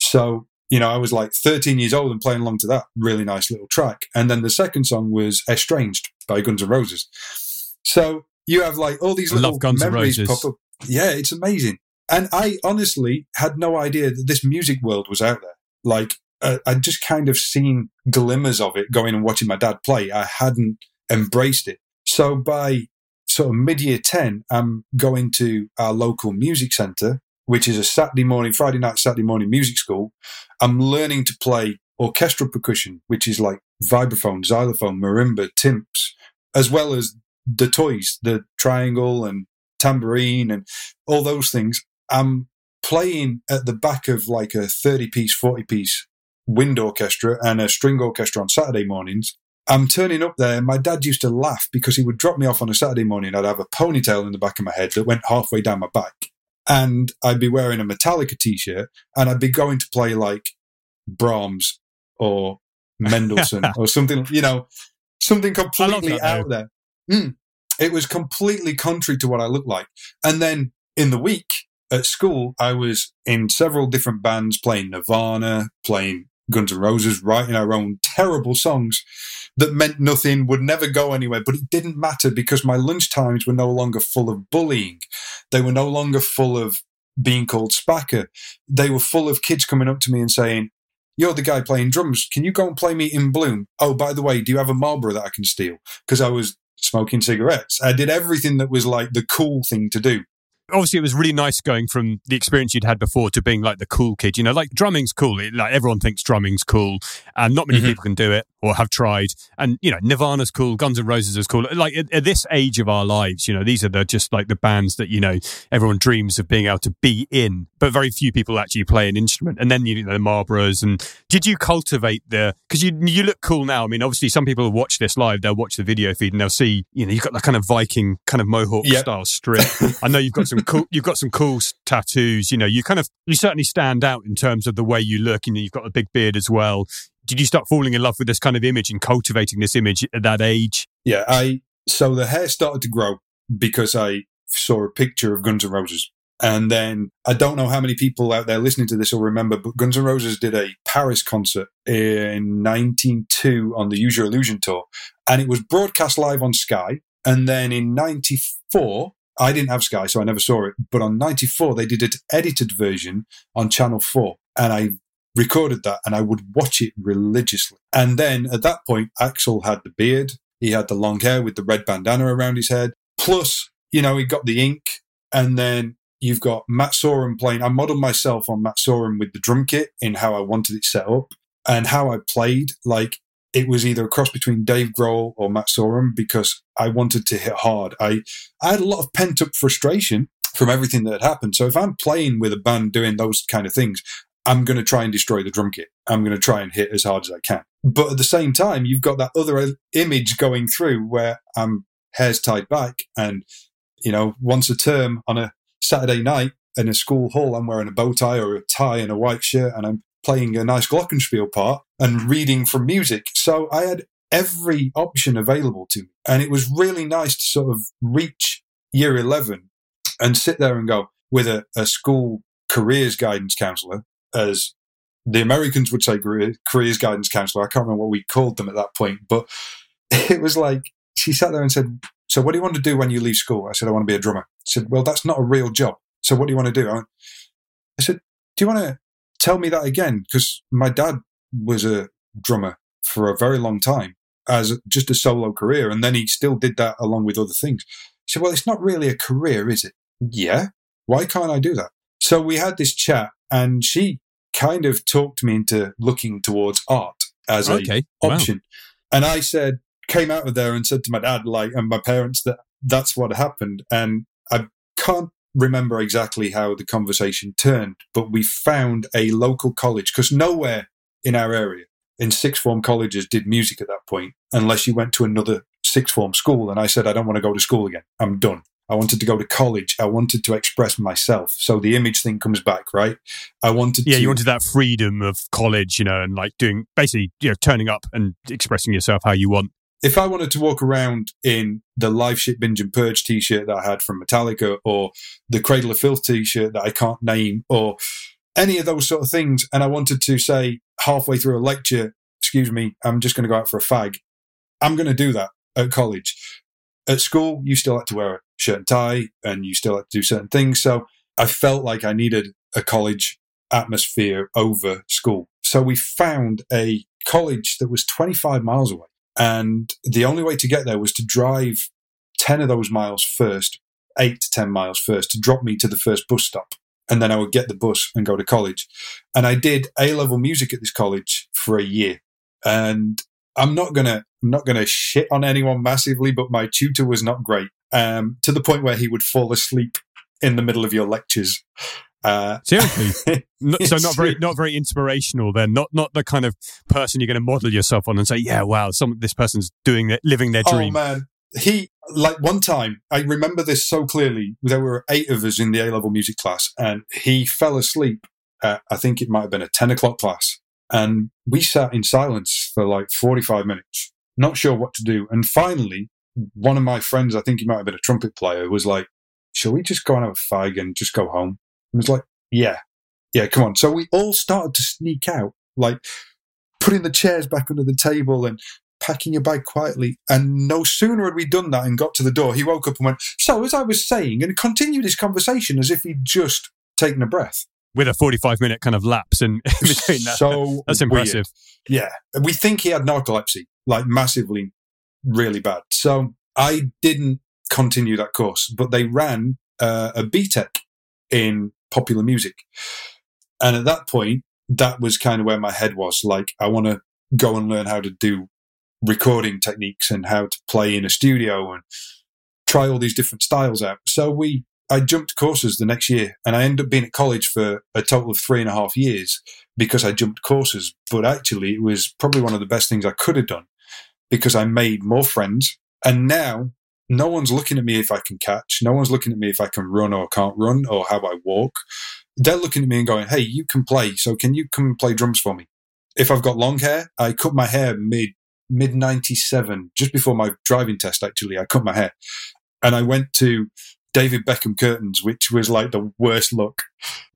So you know i was like 13 years old and playing along to that really nice little track and then the second song was estranged by guns n' roses so you have like all these little memories pop up yeah it's amazing and I honestly had no idea that this music world was out there. Like, uh, I'd just kind of seen glimmers of it going and watching my dad play. I hadn't embraced it. So by sort of mid year 10, I'm going to our local music center, which is a Saturday morning, Friday night, Saturday morning music school. I'm learning to play orchestral percussion, which is like vibraphone, xylophone, marimba, timps, as well as the toys, the triangle and tambourine and all those things. I'm playing at the back of like a 30 piece, 40 piece wind orchestra and a string orchestra on Saturday mornings. I'm turning up there. My dad used to laugh because he would drop me off on a Saturday morning. I'd have a ponytail in the back of my head that went halfway down my back. And I'd be wearing a Metallica t shirt and I'd be going to play like Brahms or Mendelssohn or something, you know, something completely out there. Mm. It was completely contrary to what I looked like. And then in the week, at school, I was in several different bands playing Nirvana, playing Guns N' Roses, writing our own terrible songs that meant nothing, would never go anywhere. But it didn't matter because my lunch times were no longer full of bullying. They were no longer full of being called spacker. They were full of kids coming up to me and saying, You're the guy playing drums. Can you go and play me in Bloom? Oh, by the way, do you have a Marlboro that I can steal? Because I was smoking cigarettes. I did everything that was like the cool thing to do obviously it was really nice going from the experience you'd had before to being like the cool kid. You know, like drumming's cool. It, like everyone thinks drumming's cool, and not many mm-hmm. people can do it or have tried. And you know, Nirvana's cool, Guns N' Roses is cool. Like at, at, this age of our lives, you know, these are the just like the bands that you know everyone dreams of being able to be in, but very few people actually play an instrument. And then you know the Marlboros. And did you cultivate the? Because you you look cool now. I mean, obviously, some people watch this live. They'll watch the video feed and they'll see you know you've got that kind of Viking kind of mohawk yep. style strip. I know you've got some cool. You've got some cool tattoos. You know, you kind of you certainly stand out in terms of the way you look. and you've got a big beard as well. Did you start falling in love with this kind of image and cultivating this image at that age? Yeah, I so the hair started to grow because I saw a picture of Guns N' Roses. And then I don't know how many people out there listening to this will remember, but Guns N' Roses did a Paris concert in 1992 on the Use Your Illusion tour. And it was broadcast live on Sky. And then in 94, I didn't have Sky, so I never saw it. But on 94, they did an edited version on Channel 4. And I recorded that and I would watch it religiously. And then at that point, Axl had the beard. He had the long hair with the red bandana around his head. Plus, you know, he got the ink. And then you've got Matt Sorum playing. I modeled myself on Matt Sorum with the drum kit in how I wanted it set up and how I played. Like it was either a cross between Dave Grohl or Matt Sorum because I wanted to hit hard. I, I had a lot of pent up frustration from everything that had happened. So if I'm playing with a band doing those kind of things, I'm going to try and destroy the drum kit. I'm going to try and hit as hard as I can. But at the same time, you've got that other image going through where I'm hairs tied back and, you know, once a term on a Saturday night in a school hall, I'm wearing a bow tie or a tie and a white shirt and I'm playing a nice glockenspiel part and reading from music. So I had every option available to me. And it was really nice to sort of reach year 11 and sit there and go with a, a school careers guidance counselor, as the Americans would say careers guidance counselor. I can't remember what we called them at that point, but it was like she sat there and said, So what do you want to do when you leave school? I said, I want to be a drummer. She said, Well, that's not a real job. So what do you want to do? I said, Do you want to tell me that again because my dad was a drummer for a very long time as just a solo career. And then he still did that along with other things. He said, well, it's not really a career, is it? Yeah. Why can't I do that? So we had this chat and she kind of talked me into looking towards art as okay. a option. Wow. And I said, came out of there and said to my dad, like, and my parents that that's what happened. And I can't remember exactly how the conversation turned, but we found a local college because nowhere in our area in sixth form colleges did music at that point unless you went to another sixth form school. And I said, I don't want to go to school again. I'm done. I wanted to go to college. I wanted to express myself. So the image thing comes back, right? I wanted yeah, to, you wanted that freedom of college, you know, and like doing basically, you know, turning up and expressing yourself how you want. If I wanted to walk around in the Live Shit Binge and Purge t shirt that I had from Metallica or the Cradle of Filth t shirt that I can't name or any of those sort of things, and I wanted to say halfway through a lecture, excuse me, I'm just going to go out for a fag, I'm going to do that at college. At school, you still had to wear a shirt and tie and you still had to do certain things. So I felt like I needed a college atmosphere over school. So we found a college that was 25 miles away. And the only way to get there was to drive 10 of those miles first, eight to 10 miles first, to drop me to the first bus stop. And then I would get the bus and go to college. And I did A level music at this college for a year. And I'm not gonna I'm not gonna shit on anyone massively, but my tutor was not great. Um, to the point where he would fall asleep in the middle of your lectures. Uh, Seriously, so not very not very inspirational. Then not not the kind of person you're going to model yourself on and say, yeah, wow, some this person's doing it, living their dream. Oh man, he like one time I remember this so clearly. There were eight of us in the A level music class, and he fell asleep. At, I think it might have been a ten o'clock class, and we sat in silence for like 45 minutes, not sure what to do. And finally, one of my friends, I think he might have been a trumpet player, was like, Shall we just go and have a fag and just go home? And was like, Yeah, yeah, come on. So we all started to sneak out, like putting the chairs back under the table and packing your bag quietly. And no sooner had we done that and got to the door, he woke up and went, So, as I was saying, and continued his conversation as if he'd just taken a breath with a 45 minute kind of lapse in, between that. So That's impressive. Weird. Yeah. We think he had narcolepsy, like massively, really bad. So I didn't continue that course, but they ran uh, a BTEC in popular music. And at that point, that was kind of where my head was. Like, I want to go and learn how to do recording techniques and how to play in a studio and try all these different styles out. So we I jumped courses the next year and I ended up being at college for a total of three and a half years because I jumped courses. But actually, it was probably one of the best things I could have done because I made more friends. And now no one's looking at me if I can catch. No one's looking at me if I can run or can't run or how I walk. They're looking at me and going, Hey, you can play. So can you come and play drums for me? If I've got long hair, I cut my hair mid, mid 97, just before my driving test, actually. I cut my hair and I went to David Beckham curtains, which was like the worst look.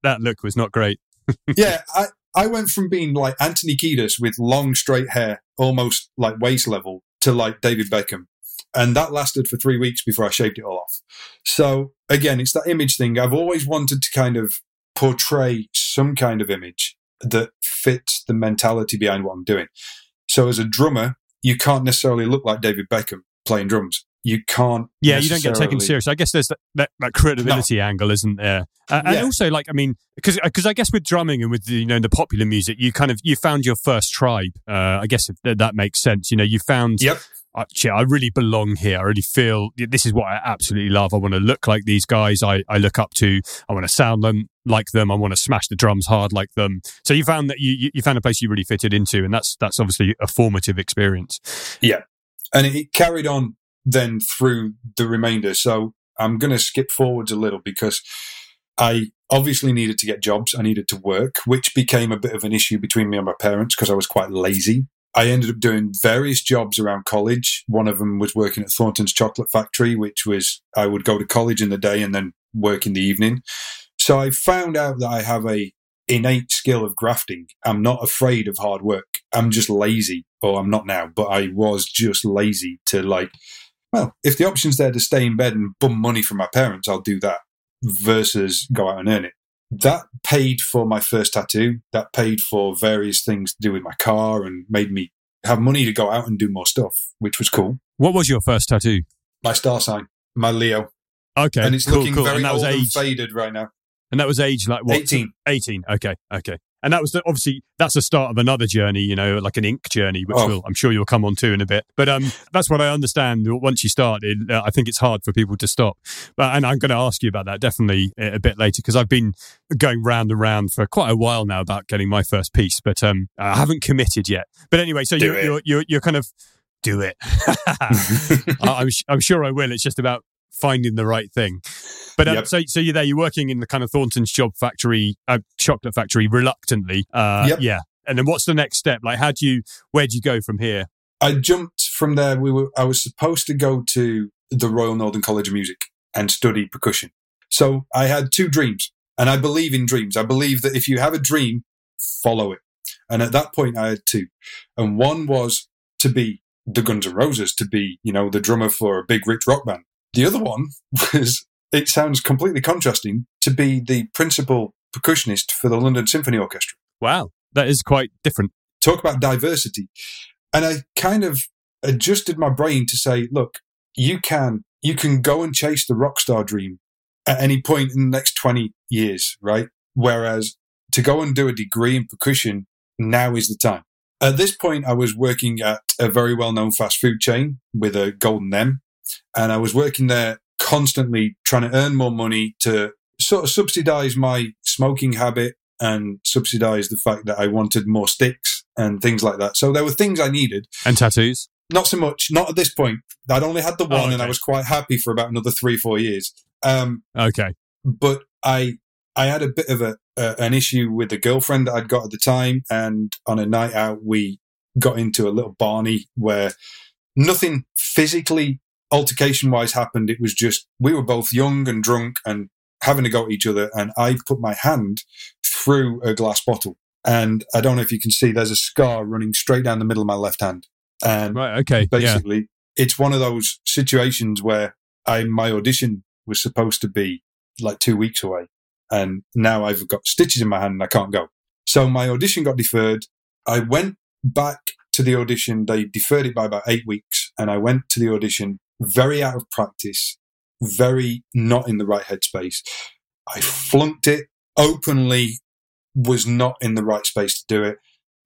That look was not great. yeah, I, I went from being like Anthony Kiedis with long straight hair, almost like waist level, to like David Beckham. And that lasted for three weeks before I shaved it all off. So again, it's that image thing. I've always wanted to kind of portray some kind of image that fits the mentality behind what I'm doing. So as a drummer, you can't necessarily look like David Beckham playing drums you can't. Yeah, you don't get taken seriously. I guess there's that, that, that credibility no. angle, isn't there? Uh, and yeah. also, like, I mean, because because I guess with drumming and with the, you know the popular music, you kind of you found your first tribe. Uh, I guess if that makes sense. You know, you found. Yep. Yeah, I really belong here. I really feel this is what I absolutely love. I want to look like these guys. I, I look up to. I want to sound them like them. I want to smash the drums hard like them. So you found that you you found a place you really fitted into, and that's that's obviously a formative experience. Yeah, and it carried on then through the remainder. So I'm going to skip forwards a little because I obviously needed to get jobs. I needed to work, which became a bit of an issue between me and my parents because I was quite lazy. I ended up doing various jobs around college. One of them was working at Thornton's Chocolate Factory, which was I would go to college in the day and then work in the evening. So I found out that I have a innate skill of grafting. I'm not afraid of hard work. I'm just lazy, or I'm not now, but I was just lazy to like well, if the option's there to stay in bed and bum money from my parents, I'll do that versus go out and earn it. That paid for my first tattoo. That paid for various things to do with my car and made me have money to go out and do more stuff, which was cool. What was your first tattoo? My star sign, my Leo. Okay. And it's cool, looking cool. very and that was old age, and faded right now. And that was age like what? 18. 18. Okay. Okay and that was the, obviously that's the start of another journey, you know, like an ink journey, which oh. I'm sure you'll come on to in a bit. But um, that's what I understand. Once you start, it, uh, I think it's hard for people to stop. But and I'm going to ask you about that definitely a bit later because I've been going round and round for quite a while now about getting my first piece, but um, I haven't committed yet. But anyway, so you're, you're, you're you're kind of do it. I'm I'm sure I will. It's just about finding the right thing. But um, Yep. so, so you're there. You're working in the kind of Thornton's job factory, uh, chocolate factory, reluctantly. Uh, Yep. Yeah. And then what's the next step? Like, how do you? Where do you go from here? I jumped from there. We were I was supposed to go to the Royal Northern College of Music and study percussion. So I had two dreams, and I believe in dreams. I believe that if you have a dream, follow it. And at that point, I had two, and one was to be the Guns N' Roses, to be you know the drummer for a big rich rock band. The other one was it sounds completely contrasting to be the principal percussionist for the London Symphony Orchestra Wow, that is quite different. talk about diversity. And I kind of adjusted my brain to say, look, you can you can go and chase the rock star dream at any point in the next 20 years, right? Whereas to go and do a degree in percussion, now is the time. At this point, I was working at a very well known fast food chain with a golden M. And I was working there constantly trying to earn more money to sort of subsidize my smoking habit and subsidize the fact that I wanted more sticks and things like that. So there were things I needed. And tattoos. Not so much, not at this point. I'd only had the Oh, one and I was quite happy for about another three, four years. Um, Okay. but I I had a bit of a uh, an issue with the girlfriend that I'd got at the time, and on a night out we got into a little Barney where nothing physically altercation wise happened. It was just we were both young and drunk and having to go at each other, and I put my hand through a glass bottle, and I don't know if you can see there's a scar running straight down the middle of my left hand, and Right. Okay. Yeah. basically it's one of those situations where I my audition was supposed to be like two weeks away and now I've got stitches in my hand and I can't go. So my audition got deferred. I went back to the audition. They deferred it by about eight weeks and I went to the audition very out of practice, very not in the right headspace. I flunked it openly, was not in the right space to do it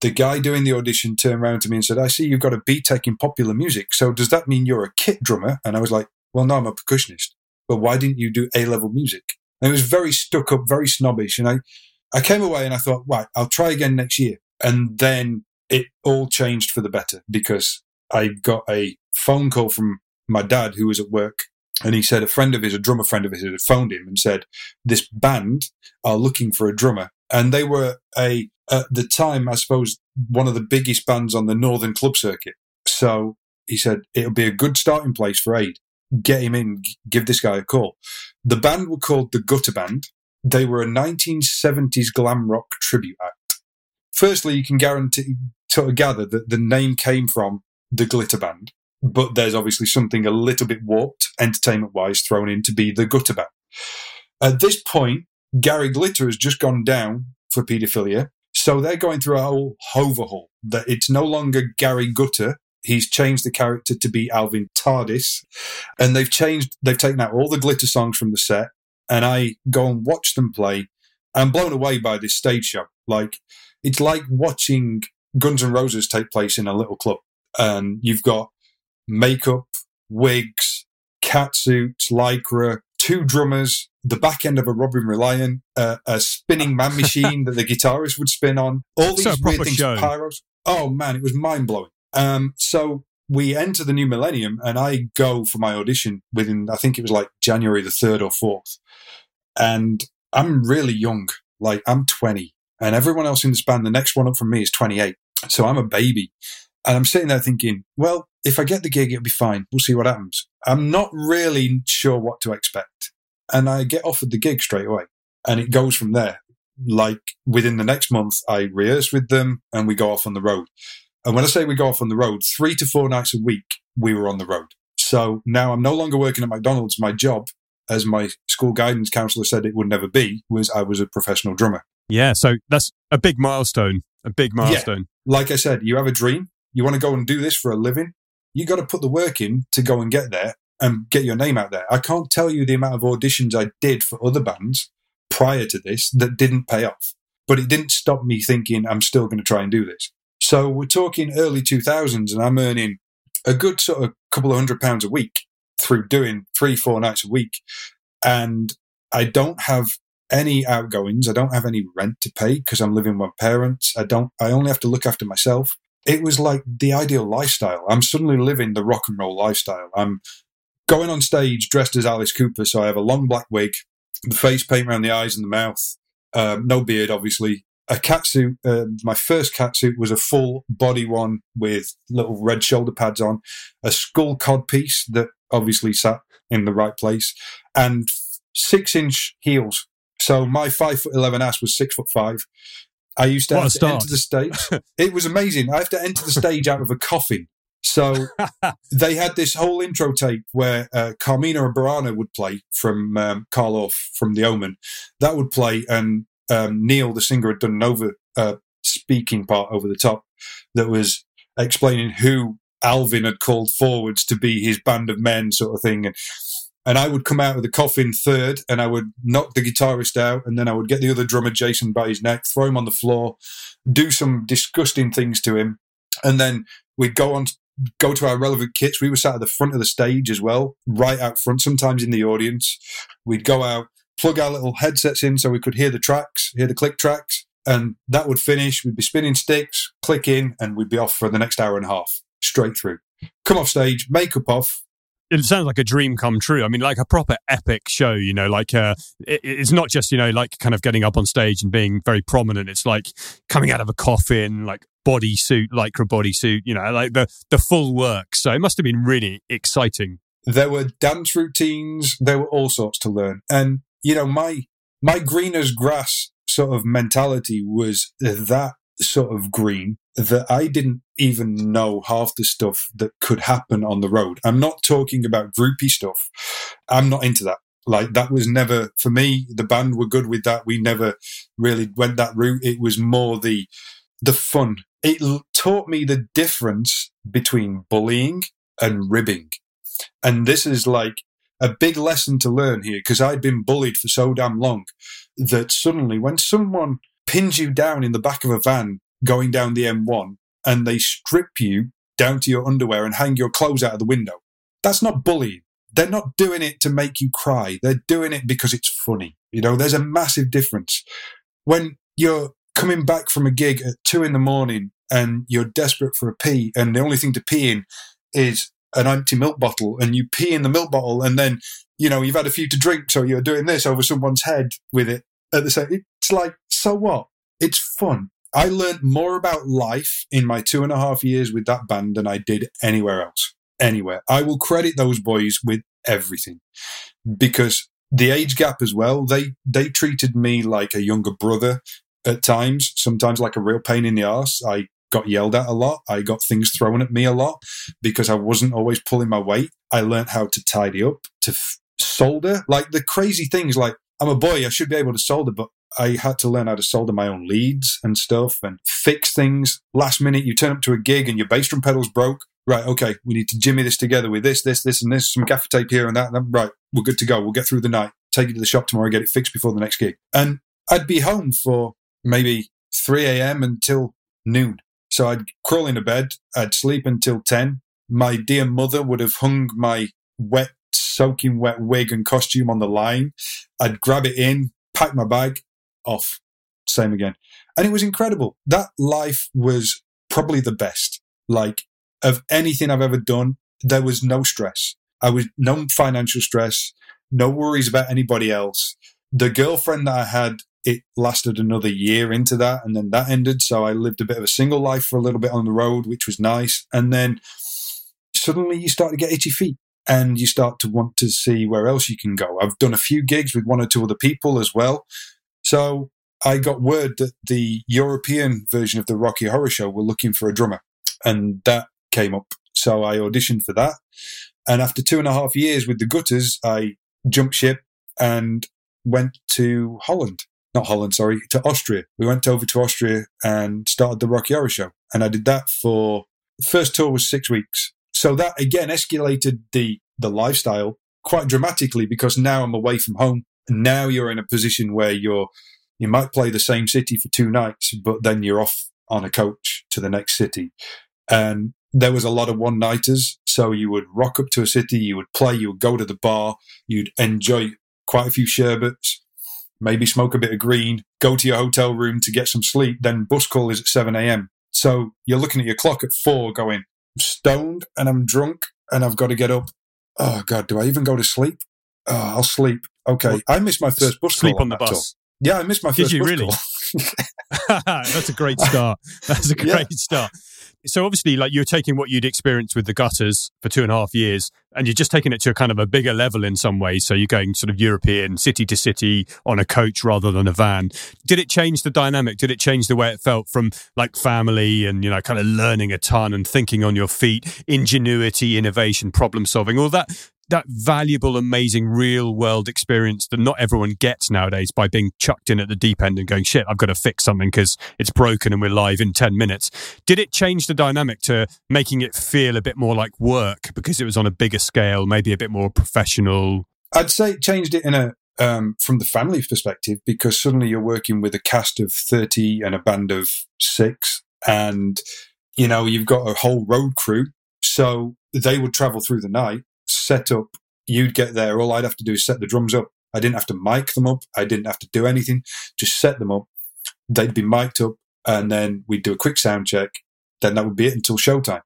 the guy doing the audition turned around to me and said, I see you've got a BTEC in popular music. So does that mean you're a kit drummer? And I was like, well, no, I'm a percussionist. But why didn't you do A level music? And it was very stuck up, very snobbish. And I, I came away and I thought, right, I'll try again next year. And then it all changed for the better because I got a phone call from my dad who was at work. And he said a friend of his, a drummer friend of his, had phoned him and said, this band are looking for a drummer. And they were a, at the time, I suppose, one of the biggest bands on the Northern Club circuit. So he said, it'll be a good starting place for Aid. Get him in, give this guy a call. The band were called the Gutter Band. They were a 1970s glam rock tribute act. Firstly, you can guarantee, of gather that the name came from the Glitter Band, but there's obviously something a little bit warped, entertainment wise, thrown in to be the Gutter Band. At this point, Gary Glitter has just gone down for paedophilia. So they're going through a whole overhaul that it's no longer Gary Gutter. He's changed the character to be Alvin Tardis and they've changed, they've taken out all the glitter songs from the set and I go and watch them play. I'm blown away by this stage show. Like it's like watching Guns N' Roses take place in a little club and you've got makeup, wigs, cat suits, lycra, two drummers, the back end of a Robin Reliant, uh, a spinning man machine that the guitarist would spin on, all these So weird things, show. pyros. Oh man, it was mind blowing. Um, so we enter the new millennium and I go for my audition within, I think it was like January the 3rd or 4th. And I'm really young, like I'm 20 and everyone else in this band, the next one up from me is 28. So I'm a baby. And I'm sitting there thinking, well, if I get the gig, it'll be fine. We'll see what happens. I'm not really sure what to expect. And I get offered the gig straight away. And it goes from there. Like within the next month, I rehearse with them and we go off on the road. And when I say we go off on the road, three to four nights a week, we were on the road. So now I'm no longer working at McDonald's. My job, as my school guidance counselor said it would never be, was I was a professional drummer. Yeah. So that's a big milestone. A big milestone. like I said, you have a dream, you want to go and do this for a living, you got to put the work in to go and get there and get your name out there. I can't tell you the amount of auditions I did for other bands prior to this that didn't pay off, but it didn't stop me thinking I'm still going to try and do this. So we're talking early 2000s and I'm earning a good sort of couple of hundred pounds a week through doing three, four nights a week. And I don't have any outgoings. I don't have any rent to pay because I'm living with my parents. I don't, I only have to look after myself. It was like the ideal lifestyle. I'm suddenly living the rock and roll lifestyle. I'm going on stage dressed as Alice Cooper. So I have a long black wig, the face paint around the eyes and the mouth, um, no beard, obviously. A catsuit. Uh, my first catsuit was a full body one with little red shoulder pads on, a skull cod piece that obviously sat in the right place, and six inch heels. So my five foot eleven ass was six foot five. I used to, have to enter the stage. it was amazing. I have to enter the stage out of a coffin. So they had this whole intro tape where uh, Carmina Burana would play from um, Carl Orff from The Omen. That would play, and um, Neil, the singer, had done an over uh, speaking part over the top that was explaining who Alvin had called forwards to be his band of men, sort of thing. And and I would come out of the coffin third, and I would knock the guitarist out, and then I would get the other drummer Jason by his neck, throw him on the floor, do some disgusting things to him, and then we'd go on go to our relevant kits. We were sat at the front of the stage as well, right out front, sometimes in the audience. We'd go out, plug our little headsets in so we could hear the tracks, hear the click tracks, and that would finish. We'd be spinning sticks, click in, and we'd be off for the next hour and a half, straight through. Come off stage, makeup off, it sounds like a dream come true. I mean, like a proper epic show, you know, like uh, it, it's not just, you know, like kind of getting up on stage and being very prominent. It's like coming out of a coffin, like bodysuit, lycra bodysuit, you know, like the, the full work. So it must have been really exciting. There were dance routines. There were all sorts to learn. And, you know, my, my green as grass sort of mentality was that sort of green that I didn't even know half the stuff that could happen on the road. I'm not talking about groupie stuff. I'm not into that. Like that was never for me. The band were good with that. We never really went that route. It was more the the fun. It taught me the difference between bullying and ribbing. And this is like a big lesson to learn here because I'd been bullied for so damn long that suddenly when someone pins you down in the back of a van going down the M1 and they strip you down to your underwear and hang your clothes out of the window. That's not bullying. They're not doing it to make you cry. They're doing it because it's funny. You know, there's a massive difference. When you're coming back from a gig at two in the morning and you're desperate for a pee and the only thing to pee in is an empty milk bottle and you pee in the milk bottle and then, you know, you've had a few to drink. So you're doing this over someone's head with it at the same, it's like, so what? It's fun. I learned more about life in my two and a half years with that band than I did anywhere else. Anywhere. I will credit those boys with everything because the age gap as well. They, they treated me like a younger brother at times, sometimes like a real pain in the ass. I got yelled at a lot. I got things thrown at me a lot because I wasn't always pulling my weight. I learned how to tidy up, to f- solder, like the crazy things like I'm a boy, I should be able to solder, but I had to learn how to solder my own leads and stuff and fix things. Last minute, you turn up to a gig and your bass drum pedal's broke. Right, okay, we need to jimmy this together with this, this, this, and this, some gaffer tape here and that. And right, we're good to go. We'll get through the night, take it to the shop tomorrow, get it fixed before the next gig. And I'd be home for maybe 3 a.m. until noon. So I'd crawl into bed, I'd sleep until 10. My dear mother would have hung my wet, soaking wet wig and costume on the line. I'd grab it in, pack my bag, off. Same again. And it was incredible. That life was probably the best. Like of anything I've ever done, there was no stress. I was no financial stress, no worries about anybody else. The girlfriend that I had, it lasted another year into that and then that ended. So I lived a bit of a single life for a little bit on the road, which was nice. And then suddenly you start to get itchy feet and you start to want to see where else you can go. I've done a few gigs with one or two other people as well. So I got word that the European version of the Rocky Horror Show were looking for a drummer, and that came up. So I auditioned for that. And after two and a half years with the Gutters, I jumped ship and went to Holland. Not Holland, sorry, to Austria. We went over to Austria and started the Rocky Horror Show. And I did that for first tour was six weeks. So that again escalated the the lifestyle quite dramatically because now I'm away from home now you're in a position where you're you might play the same city for two nights, but then you're off on a coach to the next city. And there was a lot of one nighters. So you would rock up to a city, you would play, you would go to the bar, you'd enjoy quite a few sherbets, maybe smoke a bit of green, go to your hotel room to get some sleep. Then bus call is at 7 a.m. So you're looking at your clock at four going, I'm stoned and I'm drunk and I've got to get up oh god, do I even go to sleep? Oh, I'll sleep. Okay, I missed my first bus Sleep call on the bus. Yeah, I missed my Did first you bus really? That's a great start. That's a great Yeah. start. So obviously, like you're taking what you'd experienced with the gutters for two and a half years, and you're just taking it to a kind of a bigger level in some ways. So you're going sort of European, city to city on a coach rather than a van. Did it change the dynamic? Did it change the way it felt from like family and you know kind of learning a ton and thinking on your feet, ingenuity, innovation, problem solving, all that? That valuable, amazing real world experience that not everyone gets nowadays by being chucked in at the deep end and going, shit, I've got to fix something because it's broken and we're live in 10 minutes. Did it change the dynamic to making it feel a bit more like work because it was on a bigger scale, maybe a bit more professional? I'd say it changed it in a um, from the family perspective because suddenly you're working with a cast of thirty and a band of six, and you know you've got a whole road crew. So they would travel through the night, set up. You'd get there. All I'd have to do is set the drums up. I didn't have to mic them up. I didn't have to do anything. Just set them up. They'd be mic'd up, and then we'd do a quick sound check. Then that would be it until showtime.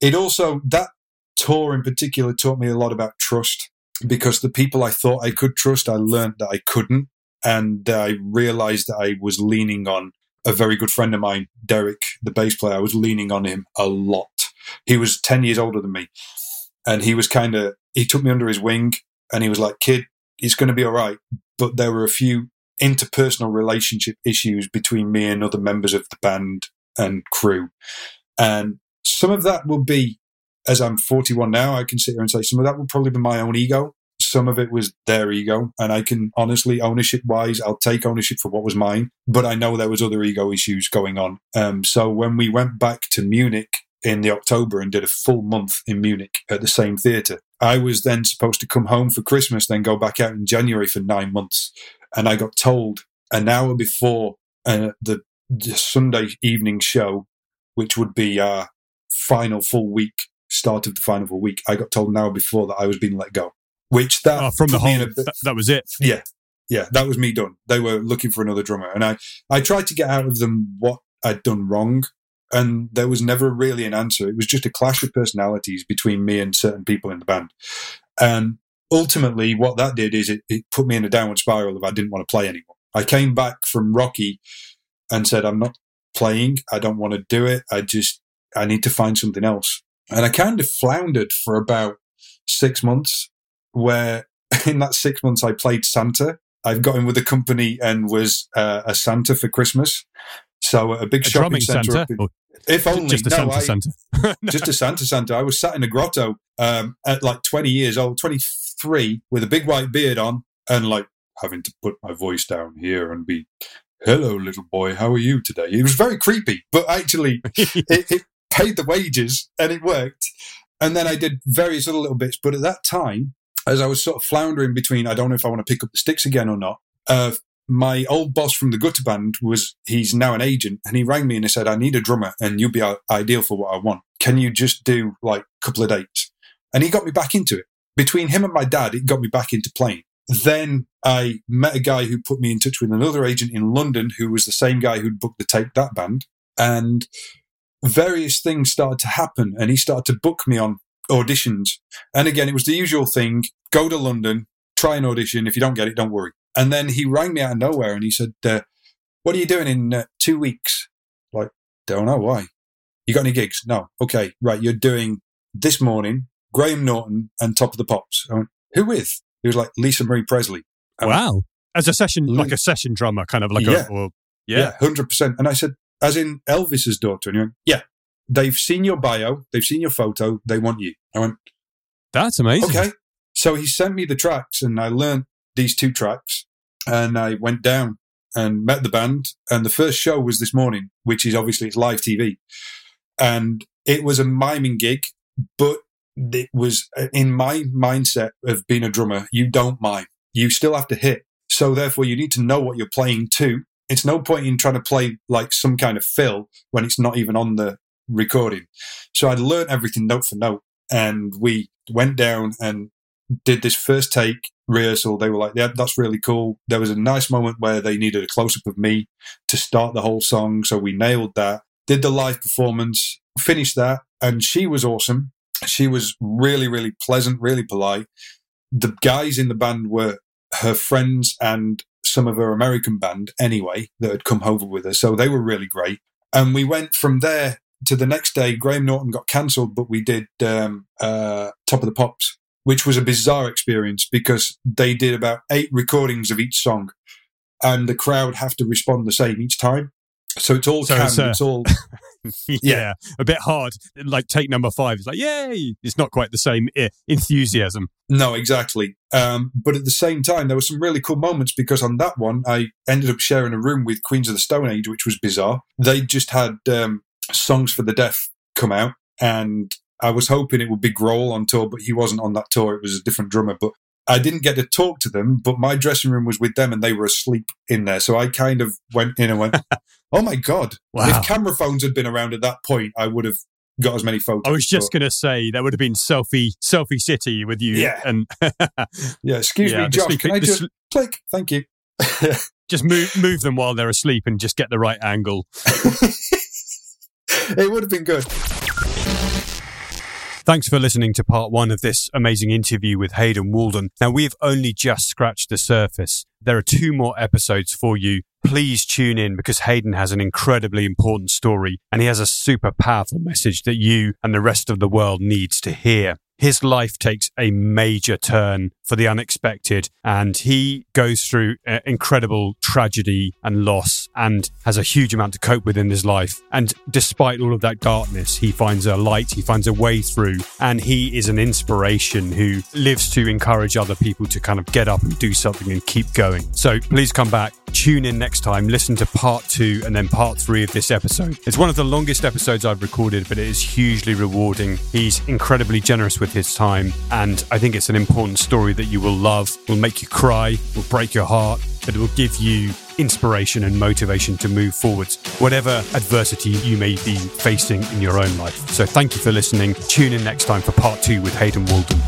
It also that tour in particular taught me a lot about trust because the people I thought I could trust, I learned that I couldn't. And I realized that I was leaning on a very good friend of mine, Derek, the bass player. I was leaning on him a lot. He was 10 years older than me. And he was kind of, he took me under his wing and he was like, kid, it's going to be all right. But there were a few interpersonal relationship issues between me and other members of the band and crew. And some of that will be as I'm 41 now, I can sit here and say some of that will probably be my own ego. Some of it was their ego. And I can honestly, ownership wise, I'll take ownership for what was mine. But I know there was other ego issues going on. Um, so when we went back to Munich in the October and did a full month in Munich at the same theatre, I was then supposed to come home for Christmas, then go back out in January for nine months. And I got told an hour before uh, the, the Sunday evening show, which would be our final full week start of the final full week, I got told an hour before that I was being let go. Which that Oh, from the whole, bit- that, that was it. yeah, yeah, that was me done. They were looking for another drummer, and I I tried to get out of them what I'd done wrong, and there was never really an answer. It was just a clash of personalities between me and certain people in the band, and ultimately, what that did is it, it put me in a downward spiral of I didn't want to play anymore. I came back from Rocky and said, I'm not playing. I don't want to do it. I just I need to find something else. And I kind of floundered for about six months, where in that six months I played Santa. I've got in with a company and was uh, a Santa for Christmas. So a big A shopping centre. in- if only just a no, Santa I- Santa? just a Santa Santa. I was sat in a grotto um, at like 20 years old, 23, with a big white beard on, and like having to put my voice down here and be, "Hello, little boy, how are you today?" It was very creepy, but actually, it, it paid the wages and it worked. And then I did various other little bits. But at that time, as I was sort of floundering between, I don't know if I want to pick up the sticks again or not. Uh, my old boss from the gutter band was he's now an agent and he rang me and he said i need a drummer and you'll be uh, ideal for what i want. Can you just do like a couple of dates? And he got me back into it. Between him and my dad it got me back into playing. Then i met a guy who put me in touch with another agent in london who was the same guy who'd booked the take that band. And various things started to happen and he started to book me on auditions. And again it was the usual thing go to london try an audition. If you don't get it don't worry and then he rang me out of nowhere and he said, uh, What are you doing in uh, two weeks? Like, don't know why. You got any gigs? No. Okay, right. You're doing this morning, Graham Norton and Top of the Pops. I went, Who with? He was like, Lisa Marie Presley. I went, wow. As a session, like a session drummer, kind of like Yeah. a, or, yeah. Yeah, 100%. And I said, As in Elvis's daughter? And he went, Yeah. They've seen your bio, they've seen your photo, they want you. I went, That's amazing. Okay. So he sent me the tracks and I learned these two tracks and I went down and met the band. And the first show was this morning, which is obviously it's live TV. And it was a miming gig, but it was uh, in my mindset of being a drummer, you don't mime. You still have to hit. So therefore you need to know what you're playing to. It's no point in trying to play like some kind of fill when it's not even on the recording. So I'd learned everything note for note and we went down and did this first take rehearsal. They were like, yeah, that's really cool. There was a nice moment where they needed a close up of me to start the whole song. So we nailed that, did the live performance, finished that. And she was awesome. She was really, really pleasant, really polite. The guys in the band were her friends and some of her American band anyway that had come over with her. So they were really great. And we went from there to the next day. Graham Norton got cancelled, but we did um, uh, Top of the Pops, which was a bizarre experience because they did about eight recordings of each song, and the crowd have to respond the same each time. So it's all so canned. It's, it's all yeah, yeah, a bit hard. Like take number five. It's like yay! It's not quite the same enthusiasm. No, exactly. Um, but at the same time, there were some really cool moments because on that one, I ended up sharing a room with Queens of the Stone Age, which was bizarre. They just had um, songs for the deaf come out, and I was hoping it would be Grohl on tour, but he wasn't on that tour. It was a different drummer. But I didn't get to talk to them, but my dressing room was with them and they were asleep in there. So I kind of went in and went, oh my God. Wow. If camera phones had been around at that point, I would have got as many photos. I was just going to say that would have been selfie, selfie city with you. Yeah. And yeah. Excuse yeah, me, Josh. can I just sl- click? Thank you. just move, move them while they're asleep and just get the right angle. it would have been good. Thanks for listening to part one of this amazing interview with Hayden Walden. Now, we've only just scratched the surface. There are two more episodes for you. Please tune in because Hayden has an incredibly important story and he has a super powerful message that you and the rest of the world needs to hear his life takes a major turn for the unexpected. And he goes through uh, incredible tragedy and loss and has a huge amount to cope with in his life. And despite all of that darkness he finds a light he finds a way through. And he is an inspiration who lives to encourage other people to kind of get up and do something and keep going. So please come back tune in next time listen to part 2 and then part 3 of this episode. It's one of the longest episodes I've recorded but it is hugely rewarding. He's incredibly generous with his time. And I think it's an important story that you will love, will make you cry, will break your heart, but it will give you inspiration and motivation to move forwards, whatever adversity you may be facing in your own life. So thank you for listening. Tune in next time for part two with Hayden Walden.